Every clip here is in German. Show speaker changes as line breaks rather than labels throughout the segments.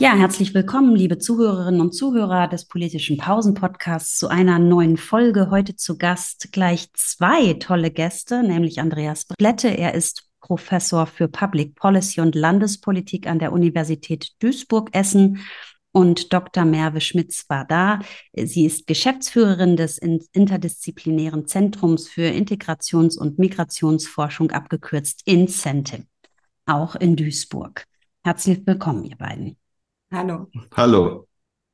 Ja, herzlich willkommen, liebe Zuhörerinnen und Zuhörer des politischen Pausen-Podcasts zu einer neuen Folge. Heute zu Gast gleich zwei tolle Gäste, nämlich Andreas Blette. Er ist Professor für Public Policy und Landespolitik an der Universität Duisburg-Essen und Dr. Merve Schmitz war da. Sie ist Geschäftsführerin des interdisziplinären Zentrums für Integrations- und Migrationsforschung, abgekürzt Incentive, auch in Duisburg. Herzlich willkommen, ihr beiden.
Hallo.
Hallo.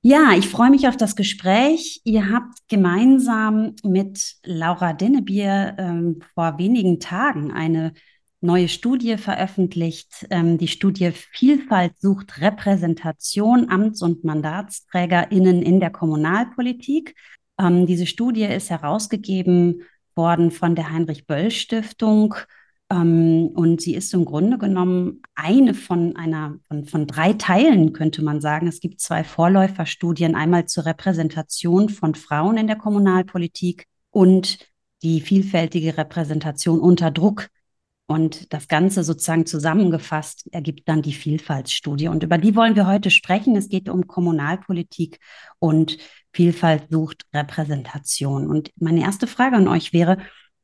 Ja, ich freue mich auf das Gespräch. Ihr habt gemeinsam mit Laura Dennebier ähm, vor wenigen Tagen eine neue Studie veröffentlicht. Ähm, die Studie Vielfalt sucht Repräsentation Amts- und MandatsträgerInnen in der Kommunalpolitik. Ähm, diese Studie ist herausgegeben worden von der Heinrich-Böll-Stiftung ähm, und sie ist im Grunde genommen eine von einer von, von drei Teilen, könnte man sagen. Es gibt zwei Vorläuferstudien, einmal zur Repräsentation von Frauen in der Kommunalpolitik und die vielfältige Repräsentation unter Druck. Und das Ganze sozusagen zusammengefasst ergibt dann die Vielfaltsstudie. Und über die wollen wir heute sprechen. Es geht um Kommunalpolitik und Vielfalt sucht Repräsentation. Und meine erste Frage an euch wäre,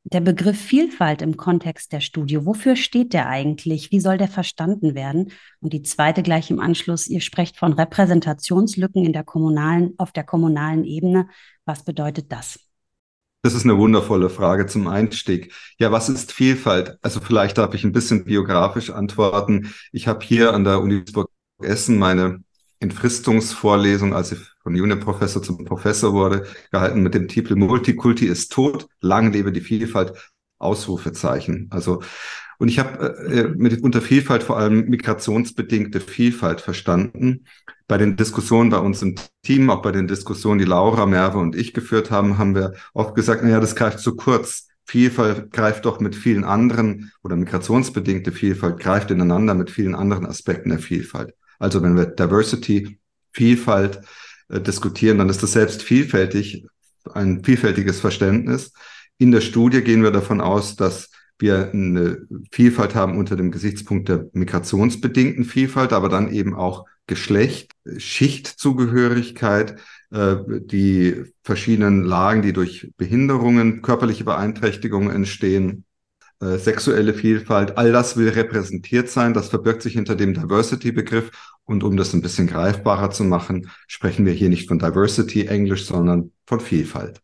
der Begriff Vielfalt im Kontext der Studie, wofür steht der eigentlich? Wie soll der verstanden werden? Und die zweite gleich im Anschluss, ihr sprecht von Repräsentationslücken in der kommunalen, auf der kommunalen Ebene. Was bedeutet das?
Das ist eine wundervolle Frage zum Einstieg. Ja, was ist Vielfalt? Also vielleicht darf ich ein bisschen biografisch antworten. Ich habe hier an der Uni Essen meine Entfristungsvorlesung, als von Juniorprofessor zum Professor wurde, gehalten mit dem Titel Multikulti ist tot, lang lebe die Vielfalt, Ausrufezeichen. Also, und ich habe äh, mit unter Vielfalt vor allem migrationsbedingte Vielfalt verstanden. Bei den Diskussionen bei uns im Team, auch bei den Diskussionen, die Laura, Merve und ich geführt haben, haben wir oft gesagt, naja, das greift zu kurz. Vielfalt greift doch mit vielen anderen oder migrationsbedingte Vielfalt greift ineinander mit vielen anderen Aspekten der Vielfalt. Also wenn wir Diversity, Vielfalt äh, diskutieren, dann ist das selbst vielfältig, ein vielfältiges Verständnis. In der Studie gehen wir davon aus, dass wir eine Vielfalt haben unter dem Gesichtspunkt der migrationsbedingten Vielfalt, aber dann eben auch Geschlecht, Schichtzugehörigkeit, äh, die verschiedenen Lagen, die durch Behinderungen, körperliche Beeinträchtigungen entstehen, äh, sexuelle Vielfalt, all das will repräsentiert sein. Das verbirgt sich hinter dem Diversity-Begriff. Und um das ein bisschen greifbarer zu machen, sprechen wir hier nicht von Diversity Englisch, sondern von Vielfalt.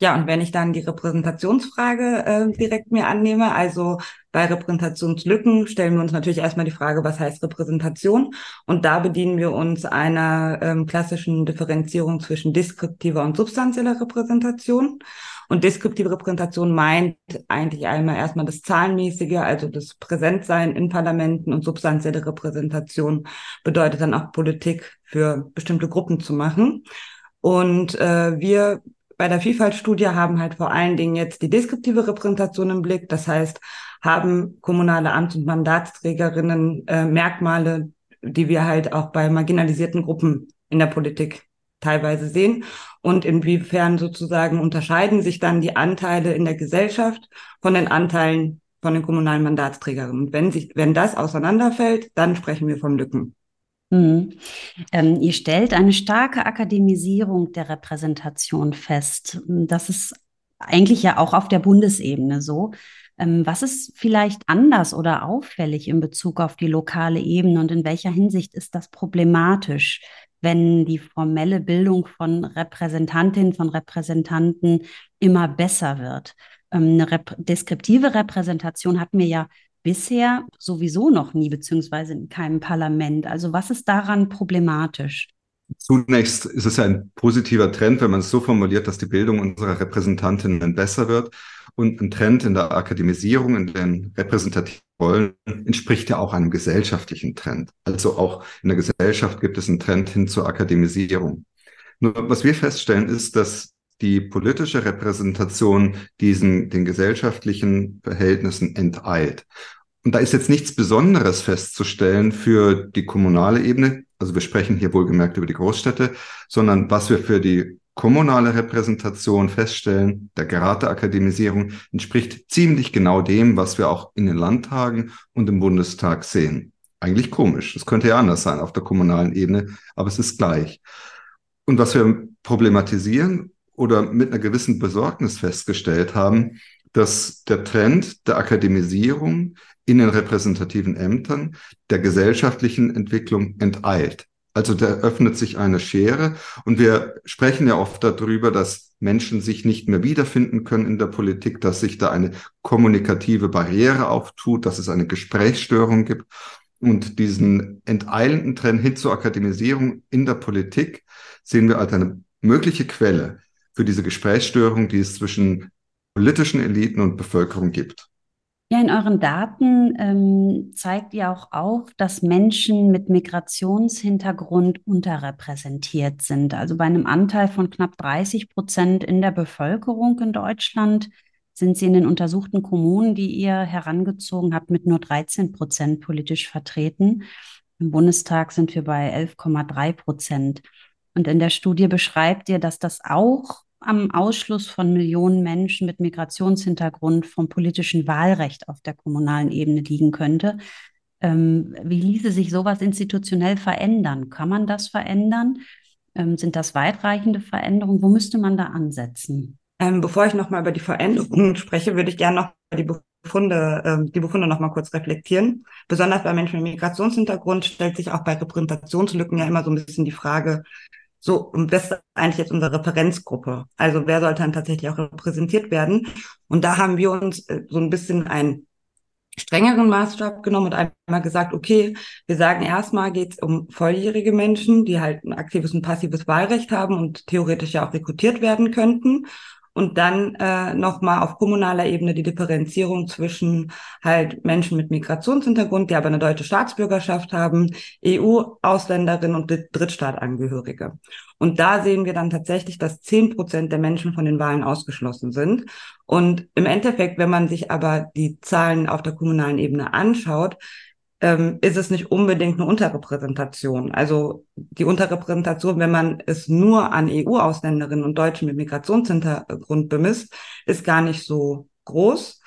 Ja, und wenn ich dann die Repräsentationsfrage äh, direkt mir annehme, also bei Repräsentationslücken stellen wir uns natürlich erstmal die Frage, was heißt Repräsentation? Und da bedienen wir uns einer ähm, klassischen Differenzierung zwischen deskriptiver und substanzieller Repräsentation. Und deskriptive Repräsentation meint eigentlich einmal erstmal das Zahlenmäßige, also das Präsentsein in Parlamenten und substanzielle Repräsentation bedeutet dann auch Politik für bestimmte Gruppen zu machen. Und äh, wir bei der Vielfaltstudie haben halt vor allen Dingen jetzt die deskriptive Repräsentation im Blick. Das heißt, haben kommunale Amts- und Mandatsträgerinnen äh, Merkmale, die wir halt auch bei marginalisierten Gruppen in der Politik teilweise sehen und inwiefern sozusagen unterscheiden sich dann die Anteile in der Gesellschaft von den Anteilen von den kommunalen Mandatsträgerinnen. Und wenn sich, wenn das auseinanderfällt, dann sprechen wir von Lücken.
Mhm. Ähm, ihr stellt eine starke Akademisierung der Repräsentation fest. Das ist eigentlich ja auch auf der Bundesebene so. Ähm, was ist vielleicht anders oder auffällig in Bezug auf die lokale Ebene und in welcher Hinsicht ist das problematisch, wenn die formelle Bildung von Repräsentantinnen, von Repräsentanten immer besser wird? Ähm, eine rep deskriptive Repräsentation hatten wir ja bisher sowieso noch nie, beziehungsweise in keinem Parlament. Also was ist daran problematisch?
Zunächst ist es ja ein positiver Trend, wenn man es so formuliert, dass die Bildung unserer Repräsentantinnen besser wird. Und ein Trend in der Akademisierung, in den repräsentativen Rollen, entspricht ja auch einem gesellschaftlichen Trend. Also auch in der Gesellschaft gibt es einen Trend hin zur Akademisierung. Nur was wir feststellen, ist, dass die politische Repräsentation diesen, den gesellschaftlichen Verhältnissen enteilt. Und da ist jetzt nichts Besonderes festzustellen für die kommunale Ebene. Also wir sprechen hier wohlgemerkt über die Großstädte, sondern was wir für die kommunale Repräsentation feststellen, der Grad der Akademisierung entspricht ziemlich genau dem, was wir auch in den Landtagen und im Bundestag sehen. eigentlich komisch. Es könnte ja anders sein auf der kommunalen Ebene, aber es ist gleich. Und was wir problematisieren oder mit einer gewissen Besorgnis festgestellt haben, dass der Trend der Akademisierung in den repräsentativen Ämtern der gesellschaftlichen Entwicklung enteilt. Also da öffnet sich eine Schere und wir sprechen ja oft darüber, dass Menschen sich nicht mehr wiederfinden können in der Politik, dass sich da eine kommunikative Barriere auftut, dass es eine Gesprächsstörung gibt. Und diesen enteilenden Trend hin zur Akademisierung in der Politik sehen wir als eine mögliche Quelle für diese Gesprächsstörung, die es zwischen politischen Eliten und Bevölkerung gibt.
Ja, in euren Daten ähm, zeigt ihr auch auf, dass Menschen mit Migrationshintergrund unterrepräsentiert sind. Also bei einem Anteil von knapp 30 Prozent in der Bevölkerung in Deutschland sind sie in den untersuchten Kommunen, die ihr herangezogen habt, mit nur 13 Prozent politisch vertreten. Im Bundestag sind wir bei 11,3 Prozent. Und in der Studie beschreibt ihr, dass das auch am Ausschluss von Millionen Menschen mit Migrationshintergrund vom politischen Wahlrecht auf der kommunalen Ebene liegen könnte. Ähm, wie ließe sich sowas institutionell verändern? Kann man das verändern? Ähm, sind das weitreichende Veränderungen? Wo müsste man da ansetzen?
Ähm, bevor ich nochmal über die Veränderungen spreche, würde ich gerne noch die Befunde, äh, die Befunde nochmal kurz reflektieren. Besonders bei Menschen mit Migrationshintergrund stellt sich auch bei Repräsentationslücken ja immer so ein bisschen die Frage, so, und das ist eigentlich jetzt unsere Referenzgruppe. Also wer sollte dann tatsächlich auch repräsentiert werden? Und da haben wir uns äh, so ein bisschen einen strengeren Maßstab genommen und einmal gesagt, okay, wir sagen erstmal geht es um volljährige Menschen, die halt ein aktives und passives Wahlrecht haben und theoretisch ja auch rekrutiert werden könnten und dann äh, nochmal auf kommunaler Ebene die Differenzierung zwischen halt Menschen mit Migrationshintergrund, die aber eine deutsche Staatsbürgerschaft haben, EU-Ausländerinnen und Drittstaatangehörige. Und da sehen wir dann tatsächlich, dass zehn Prozent der Menschen von den Wahlen ausgeschlossen sind. Und im Endeffekt, wenn man sich aber die Zahlen auf der kommunalen Ebene anschaut, ähm, ist es nicht unbedingt eine Unterrepräsentation. Also die Unterrepräsentation, wenn man es nur an EU-Ausländerinnen und Deutschen mit Migrationshintergrund bemisst, ist gar nicht so groß.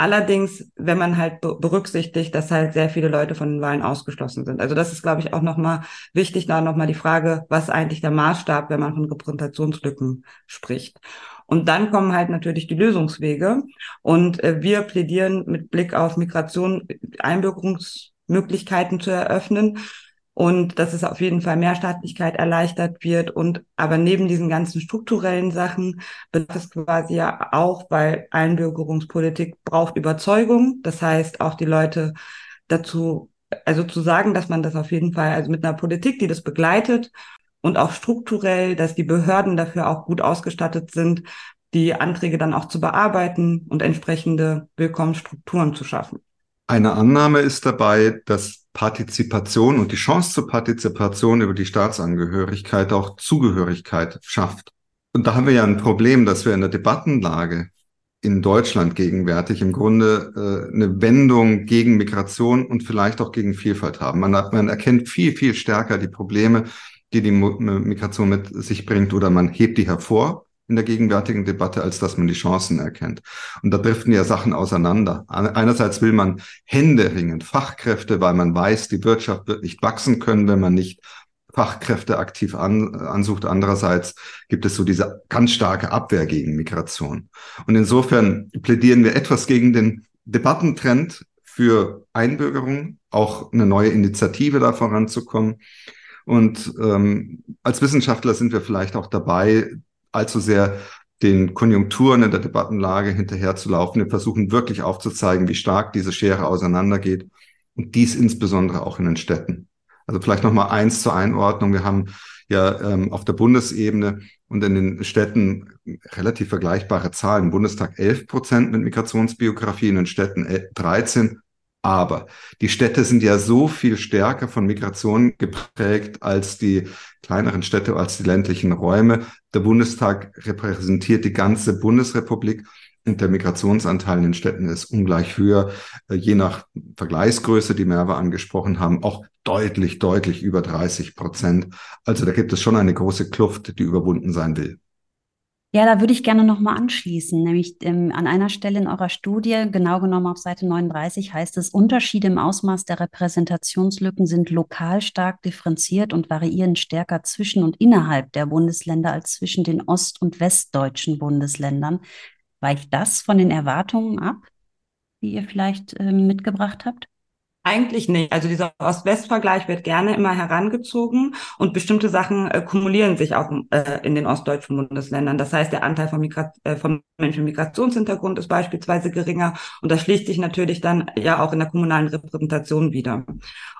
Allerdings, wenn man halt berücksichtigt, dass halt sehr viele Leute von den Wahlen ausgeschlossen sind. Also das ist, glaube ich, auch nochmal wichtig, da nochmal die Frage, was eigentlich der Maßstab, wenn man von Repräsentationslücken spricht. Und dann kommen halt natürlich die Lösungswege. Und äh, wir plädieren mit Blick auf Migration Einbürgerungsmöglichkeiten zu eröffnen und dass es auf jeden Fall Mehrstaatlichkeit erleichtert wird und aber neben diesen ganzen strukturellen Sachen bedarf es quasi ja auch, weil Einbürgerungspolitik braucht Überzeugung, das heißt auch die Leute dazu, also zu sagen, dass man das auf jeden Fall, also mit einer Politik, die das begleitet und auch strukturell, dass die Behörden dafür auch gut ausgestattet sind, die Anträge dann auch zu bearbeiten und entsprechende Willkommensstrukturen zu schaffen.
Eine Annahme ist dabei, dass Partizipation und die Chance zur Partizipation über die Staatsangehörigkeit auch Zugehörigkeit schafft. Und da haben wir ja ein Problem, dass wir in der Debattenlage in Deutschland gegenwärtig im Grunde äh, eine Wendung gegen Migration und vielleicht auch gegen Vielfalt haben. Man, hat, man erkennt viel, viel stärker die Probleme, die die Migration mit sich bringt oder man hebt die hervor in der gegenwärtigen Debatte, als dass man die Chancen erkennt. Und da driften ja Sachen auseinander. Einerseits will man händeringend Fachkräfte, weil man weiß, die Wirtschaft wird nicht wachsen können, wenn man nicht Fachkräfte aktiv an, ansucht. Andererseits gibt es so diese ganz starke Abwehr gegen Migration. Und insofern plädieren wir etwas gegen den Debattentrend für Einbürgerung, auch eine neue Initiative da voranzukommen. Und ähm, als Wissenschaftler sind wir vielleicht auch dabei, allzu sehr den Konjunkturen in der Debattenlage hinterherzulaufen. Wir versuchen wirklich aufzuzeigen, wie stark diese Schere auseinandergeht und dies insbesondere auch in den Städten. Also vielleicht noch mal eins zur Einordnung. Wir haben ja ähm, auf der Bundesebene und in den Städten relativ vergleichbare Zahlen. Im Bundestag 11 Prozent mit Migrationsbiografie, in den Städten 13 aber die Städte sind ja so viel stärker von Migration geprägt als die kleineren Städte, als die ländlichen Räume. Der Bundestag repräsentiert die ganze Bundesrepublik und der Migrationsanteil in den Städten ist ungleich höher, äh, je nach Vergleichsgröße, die Merve angesprochen haben, auch deutlich, deutlich über 30 Prozent. Also da gibt es schon eine große Kluft, die überwunden sein will.
Ja, da würde ich gerne nochmal anschließen, nämlich ähm, an einer Stelle in eurer Studie, genau genommen auf Seite 39, heißt es, Unterschiede im Ausmaß der Repräsentationslücken sind lokal stark differenziert und variieren stärker zwischen und innerhalb der Bundesländer als zwischen den ost- und westdeutschen Bundesländern. Weicht das von den Erwartungen ab, die ihr vielleicht ähm, mitgebracht habt?
Eigentlich nicht. Also dieser Ost-West-Vergleich wird gerne immer herangezogen und bestimmte Sachen äh, kumulieren sich auch äh, in den ostdeutschen Bundesländern. Das heißt, der Anteil von, Migra äh, von Menschen mit Migrationshintergrund ist beispielsweise geringer und das schließt sich natürlich dann ja auch in der kommunalen Repräsentation wieder.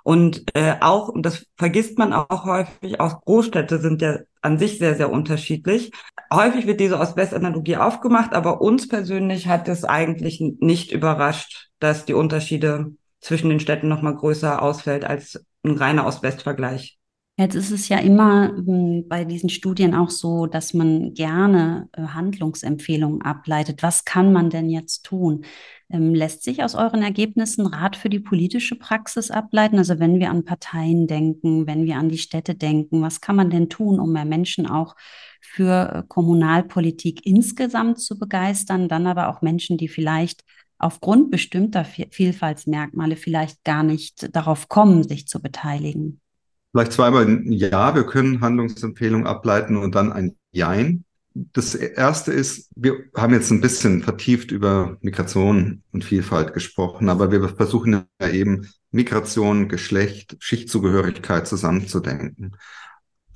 Und äh, auch, und das vergisst man auch häufig, auch Großstädte sind ja an sich sehr, sehr unterschiedlich. Häufig wird diese Ost-West-Analogie aufgemacht, aber uns persönlich hat es eigentlich nicht überrascht, dass die Unterschiede zwischen den Städten noch mal größer ausfällt als ein reiner Ost-West-Vergleich.
Jetzt ist es ja immer hm, bei diesen Studien auch so, dass man gerne äh, Handlungsempfehlungen ableitet. Was kann man denn jetzt tun? Ähm, lässt sich aus euren Ergebnissen Rat für die politische Praxis ableiten? Also wenn wir an Parteien denken, wenn wir an die Städte denken, was kann man denn tun, um mehr Menschen auch für äh, Kommunalpolitik insgesamt zu begeistern, dann aber auch Menschen, die vielleicht aufgrund bestimmter Vielfaltsmerkmale vielleicht gar nicht darauf kommen, sich zu beteiligen?
Vielleicht zweimal ein Ja, wir können Handlungsempfehlungen ableiten und dann ein Jein. Das erste ist, wir haben jetzt ein bisschen vertieft über Migration und Vielfalt gesprochen, aber wir versuchen ja eben Migration, Geschlecht, Schichtzugehörigkeit zusammenzudenken.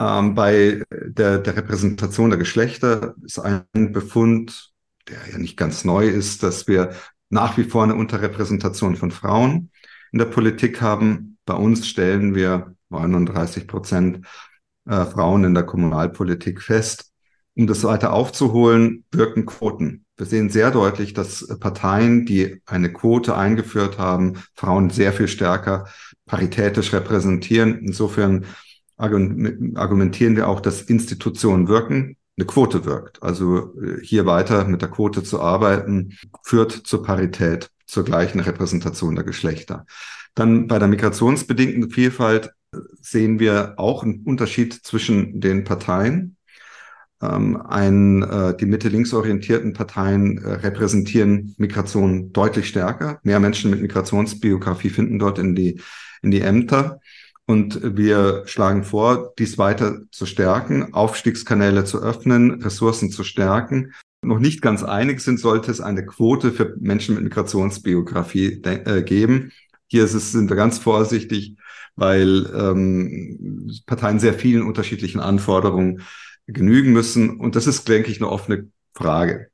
Ähm, bei der, der Repräsentation der Geschlechter ist ein Befund, der ja nicht ganz neu ist, dass wir nach wie vor eine Unterrepräsentation von Frauen in der Politik haben. Bei uns stellen wir 39 Prozent äh, Frauen in der Kommunalpolitik fest. Um das weiter aufzuholen, wirken Quoten. Wir sehen sehr deutlich, dass Parteien, die eine Quote eingeführt haben, Frauen sehr viel stärker paritätisch repräsentieren. Insofern argumentieren wir auch, dass Institutionen wirken eine Quote wirkt. Also äh, hier weiter mit der Quote zu arbeiten, führt zur Parität, zur gleichen Repräsentation der Geschlechter. Dann bei der migrationsbedingten Vielfalt äh, sehen wir auch einen Unterschied zwischen den Parteien. Ähm, ein, äh, die Mitte-links orientierten Parteien äh, repräsentieren Migration deutlich stärker. Mehr Menschen mit Migrationsbiografie finden dort in die, in die Ämter. Und wir schlagen vor, dies weiter zu stärken, Aufstiegskanäle zu öffnen, Ressourcen zu stärken. Noch nicht ganz einig sind, sollte es eine Quote für Menschen mit Migrationsbiografie äh, geben. Hier ist es, sind wir ganz vorsichtig, weil ähm, Parteien sehr vielen unterschiedlichen Anforderungen genügen müssen. Und das ist, denke ich, eine offene Frage.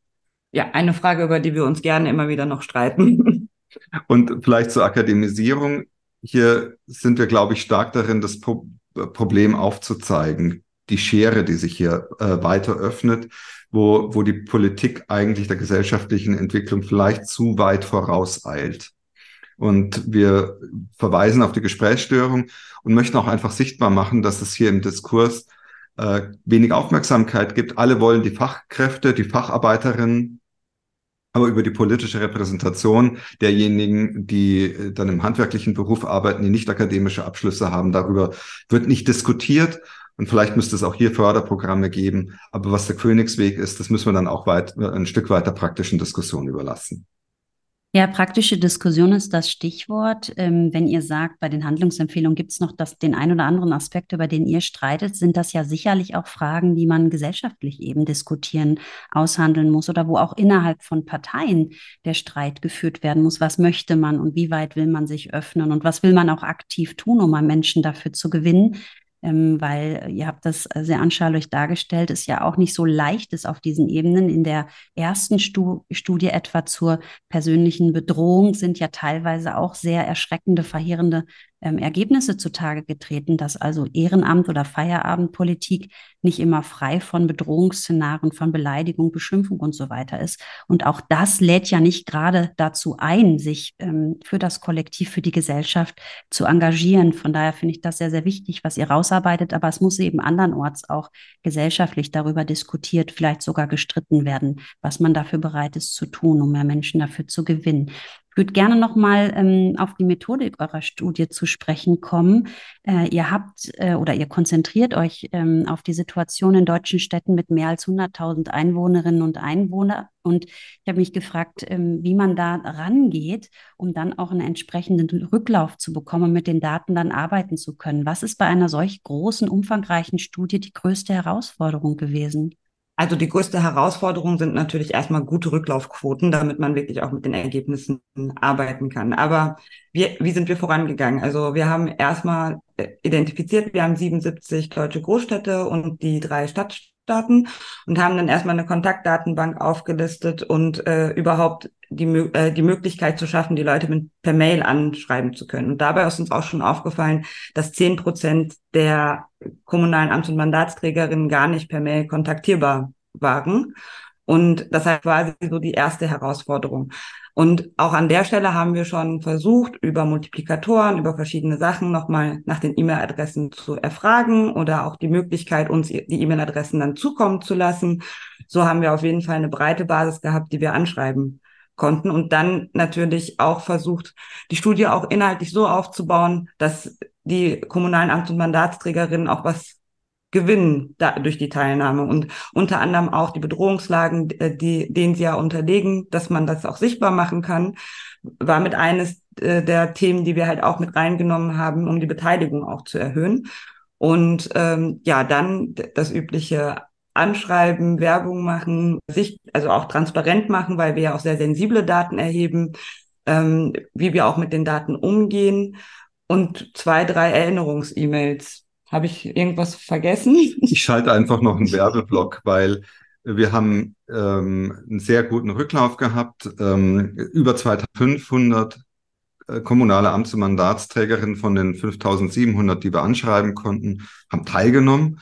Ja, eine Frage, über die wir uns gerne immer wieder noch streiten.
Und vielleicht zur Akademisierung hier sind wir, glaube ich, stark darin, das Pro Problem aufzuzeigen. Die Schere, die sich hier äh, weiter öffnet, wo, wo die Politik eigentlich der gesellschaftlichen Entwicklung vielleicht zu weit vorauseilt. Und wir verweisen auf die Gesprächsstörung und möchten auch einfach sichtbar machen, dass es hier im Diskurs äh, wenig Aufmerksamkeit gibt. Alle wollen die Fachkräfte, die Facharbeiterinnen aber über die politische Repräsentation derjenigen, die äh, dann im handwerklichen Beruf arbeiten, die nicht akademische Abschlüsse haben, darüber wird nicht diskutiert. Und vielleicht müsste es auch hier Förderprogramme geben. Aber was der Königsweg ist, das müssen wir dann auch weit, äh, ein Stück weiter praktischen Diskussionen überlassen.
Ja, praktische Diskussion ist das Stichwort. Ähm, wenn ihr sagt, bei den Handlungsempfehlungen gibt es noch das, den ein oder anderen Aspekt, über den ihr streitet, sind das ja sicherlich auch Fragen, die man gesellschaftlich eben diskutieren, aushandeln muss oder wo auch innerhalb von Parteien der Streit geführt werden muss. Was möchte man und wie weit will man sich öffnen und was will man auch aktiv tun, um Menschen dafür zu gewinnen, ähm, weil ihr habt das sehr anschaulich dargestellt, ist ja auch nicht so leicht ist auf diesen Ebenen. In der ersten Stu Studie etwa zur persönlichen Bedrohung sind ja teilweise auch sehr erschreckende, verheerende ähm, Ergebnisse zutage getreten, dass also Ehrenamt oder Feierabendpolitik nicht immer frei von Bedrohungsszenarien, von Beleidigung, Beschimpfung und so weiter ist. Und auch das lädt ja nicht gerade dazu ein, sich ähm, für das Kollektiv, für die Gesellschaft zu engagieren. Von daher finde ich das sehr, sehr wichtig, was ihr rausarbeitet. Aber es muss eben andernorts auch gesellschaftlich darüber diskutiert, vielleicht sogar gestritten werden, was man dafür bereit ist zu tun, um mehr Menschen dafür zu gewinnen. Würde gerne nochmal ähm, auf die Methodik eurer Studie zu sprechen kommen. Äh, ihr habt äh, oder ihr konzentriert euch ähm, auf die Situation in deutschen Städten mit mehr als 100.000 Einwohnerinnen und Einwohnern. Und ich habe mich gefragt, ähm, wie man da rangeht, um dann auch einen entsprechenden Rücklauf zu bekommen und mit den Daten dann arbeiten zu können. Was ist bei einer solch großen, umfangreichen Studie die größte Herausforderung gewesen?
Also die größte Herausforderung sind natürlich erstmal gute Rücklaufquoten, damit man wirklich auch mit den Ergebnissen arbeiten kann. Aber wir, wie sind wir vorangegangen? Also wir haben erstmal äh, identifiziert, wir haben 77 deutsche Großstädte und die drei Stadtstaaten und haben dann erstmal eine Kontaktdatenbank aufgelistet und äh, überhaupt die, äh, die Möglichkeit zu schaffen, die Leute mit, per Mail anschreiben zu können. Und dabei ist uns auch schon aufgefallen, dass zehn Prozent der kommunalen Amts- und Mandatsträgerinnen gar nicht per Mail kontaktierbar waren. Und das heißt quasi so die erste Herausforderung. Und auch an der Stelle haben wir schon versucht, über Multiplikatoren, über verschiedene Sachen nochmal nach den E-Mail-Adressen zu erfragen oder auch die Möglichkeit, uns die E-Mail-Adressen dann zukommen zu lassen. So haben wir auf jeden Fall eine breite Basis gehabt, die wir anschreiben konnten und dann natürlich auch versucht, die Studie auch inhaltlich so aufzubauen, dass die kommunalen Amts- und Mandatsträgerinnen auch was gewinnen da, durch die Teilnahme und unter anderem auch die Bedrohungslagen, äh, die, denen sie ja unterlegen, dass man das auch sichtbar machen kann, war mit eines äh, der Themen, die wir halt auch mit reingenommen haben, um die Beteiligung auch zu erhöhen. Und ähm, ja, dann das übliche Anschreiben, Werbung machen, sich also auch transparent machen, weil wir ja auch sehr sensible Daten erheben, ähm, wie wir auch mit den Daten umgehen und zwei, drei Erinnerungs-E-Mails. Habe ich irgendwas vergessen?
Ich schalte einfach noch einen Werbeblock, weil wir haben ähm, einen sehr guten Rücklauf gehabt. Ähm, über 2500 äh, kommunale Amts- und Mandatsträgerinnen von den 5700, die wir anschreiben konnten, haben teilgenommen.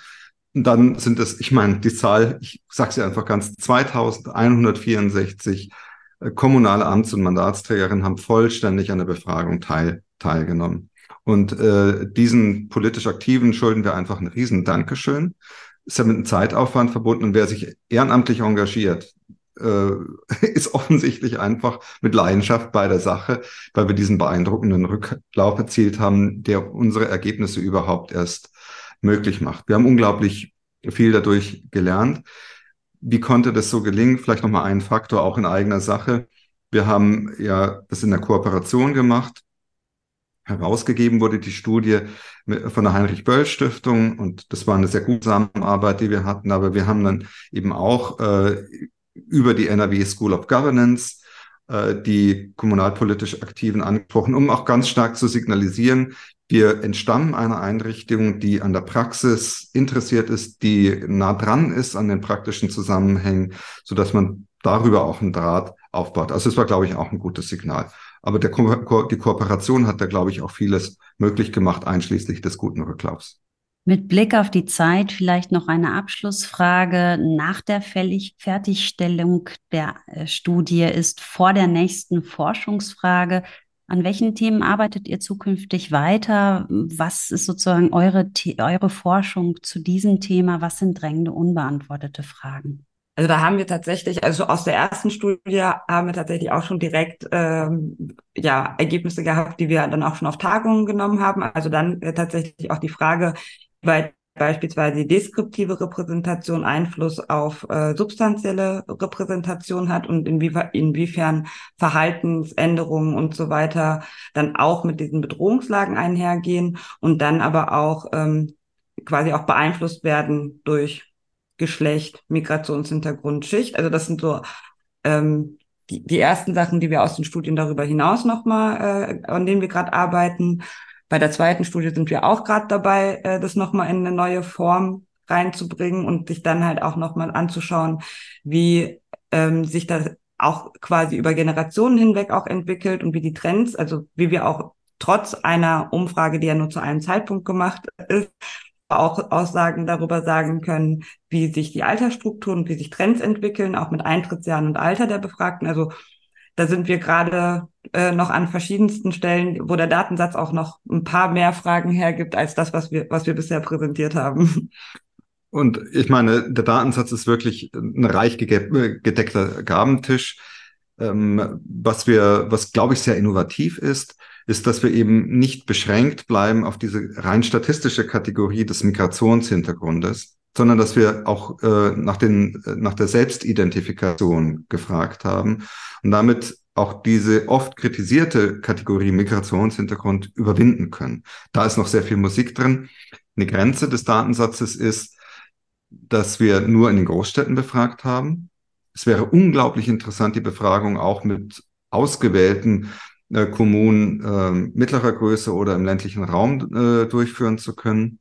Und dann sind es, ich meine, die Zahl, ich sage sie einfach ganz, 2164 äh, kommunale Amts- und Mandatsträgerinnen haben vollständig an der Befragung teil, teilgenommen. Und äh, diesen politisch Aktiven schulden wir einfach ein riesen Dankeschön. Ist ja mit einem Zeitaufwand verbunden und wer sich ehrenamtlich engagiert, äh, ist offensichtlich einfach mit Leidenschaft bei der Sache, weil wir diesen beeindruckenden Rücklauf erzielt haben, der unsere Ergebnisse überhaupt erst möglich macht. Wir haben unglaublich viel dadurch gelernt. Wie konnte das so gelingen? Vielleicht nochmal ein Faktor auch in eigener Sache. Wir haben ja das in der Kooperation gemacht herausgegeben wurde die Studie von der Heinrich-Böll-Stiftung und das war eine sehr gute Zusammenarbeit, die wir hatten, aber wir haben dann eben auch äh, über die NRW School of Governance äh, die kommunalpolitisch Aktiven angesprochen, um auch ganz stark zu signalisieren, wir entstammen einer Einrichtung, die an der Praxis interessiert ist, die nah dran ist an den praktischen Zusammenhängen, so dass man darüber auch einen Draht aufbaut. Also es war, glaube ich, auch ein gutes Signal. Aber der Ko die Kooperation hat da, glaube ich, auch vieles möglich gemacht, einschließlich des guten Rücklaufs.
Mit Blick auf die Zeit vielleicht noch eine Abschlussfrage. Nach der Fertigstellung der äh, Studie ist vor der nächsten Forschungsfrage. An welchen Themen arbeitet ihr zukünftig weiter? Was ist sozusagen eure, eure Forschung zu diesem Thema? Was sind drängende, unbeantwortete Fragen?
Also da haben wir tatsächlich, also aus der ersten Studie haben wir tatsächlich auch schon direkt ähm, ja Ergebnisse gehabt, die wir dann auch schon auf Tagungen genommen haben. Also dann äh, tatsächlich auch die Frage, weil beispielsweise die deskriptive Repräsentation Einfluss auf äh, substanzielle Repräsentation hat und inwie inwiefern Verhaltensänderungen und so weiter dann auch mit diesen Bedrohungslagen einhergehen und dann aber auch ähm, quasi auch beeinflusst werden durch Geschlecht, Migrationshintergrund, Schicht. Also das sind so ähm, die, die ersten Sachen, die wir aus den Studien darüber hinaus nochmal, äh, an denen wir gerade arbeiten. Bei der zweiten Studie sind wir auch gerade dabei, äh, das nochmal in eine neue Form reinzubringen und sich dann halt auch nochmal anzuschauen, wie ähm, sich das auch quasi über Generationen hinweg auch entwickelt und wie die Trends, also wie wir auch trotz einer Umfrage, die ja nur zu einem Zeitpunkt gemacht ist, auch Aussagen darüber sagen können, wie sich die Altersstrukturen wie sich Trends entwickeln, auch mit Eintrittsjahren und Alter der Befragten. Also da sind wir gerade äh, noch an verschiedensten Stellen, wo der Datensatz auch noch ein paar mehr Fragen hergibt als das, was wir, was wir bisher präsentiert haben.
Und ich meine, der Datensatz ist wirklich ein reich gedeckter Gabentisch. ähm, was wir, was glaube ich sehr innovativ ist, ist, dass wir eben nicht beschränkt bleiben auf diese rein statistische Kategorie des Migrationshintergrundes, sondern dass wir auch äh, nach, den, äh, nach der Selbstidentifikation gefragt haben und damit auch diese oft kritisierte Kategorie Migrationshintergrund überwinden können. Da ist noch sehr viel Musik drin. Eine Grenze des Datensatzes ist, dass wir nur in den Großstädten befragt haben. Es wäre unglaublich interessant, die Befragung auch mit ausgewählten äh, Kommunen äh, mittlerer Größe oder im ländlichen Raum äh, durchführen zu können.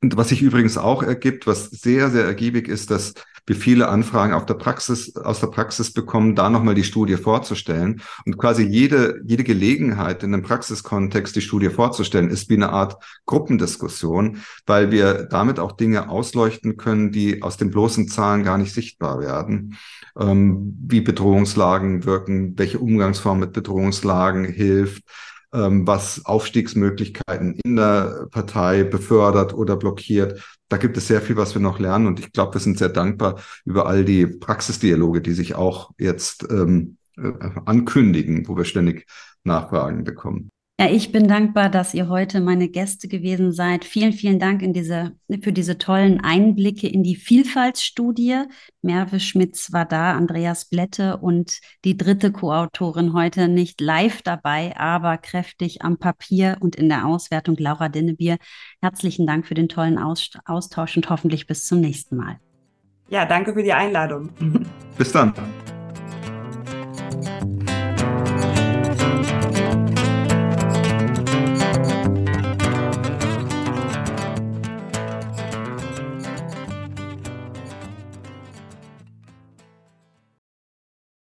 Und was sich übrigens auch ergibt, was sehr, sehr ergiebig ist, dass wir viele Anfragen auf der Praxis, aus der Praxis bekommen, da nochmal die Studie vorzustellen. Und quasi jede, jede Gelegenheit in einem Praxiskontext die Studie vorzustellen, ist wie eine Art Gruppendiskussion, weil wir damit auch Dinge ausleuchten können, die aus den bloßen Zahlen gar nicht sichtbar werden. Ähm, wie Bedrohungslagen wirken, welche Umgangsform mit Bedrohungslagen hilft, ähm, was Aufstiegsmöglichkeiten in der Partei befördert oder blockiert. Da gibt es sehr viel, was wir noch lernen und ich glaube, wir sind sehr dankbar über all die Praxisdialoge, die sich auch jetzt ähm, äh, ankündigen, wo wir ständig Nachfragen bekommen.
Ja, ich bin dankbar, dass ihr heute meine Gäste gewesen seid. Vielen, vielen Dank in diese, für diese tollen Einblicke in die Vielfaltsstudie. Merve Schmitz war da, Andreas Blätte und die dritte Co-Autorin heute nicht live dabei, aber kräftig am Papier und in der Auswertung, Laura Dinnebier. Herzlichen Dank für den tollen Austausch und hoffentlich bis zum nächsten Mal.
Ja, danke für die Einladung.
Bis dann.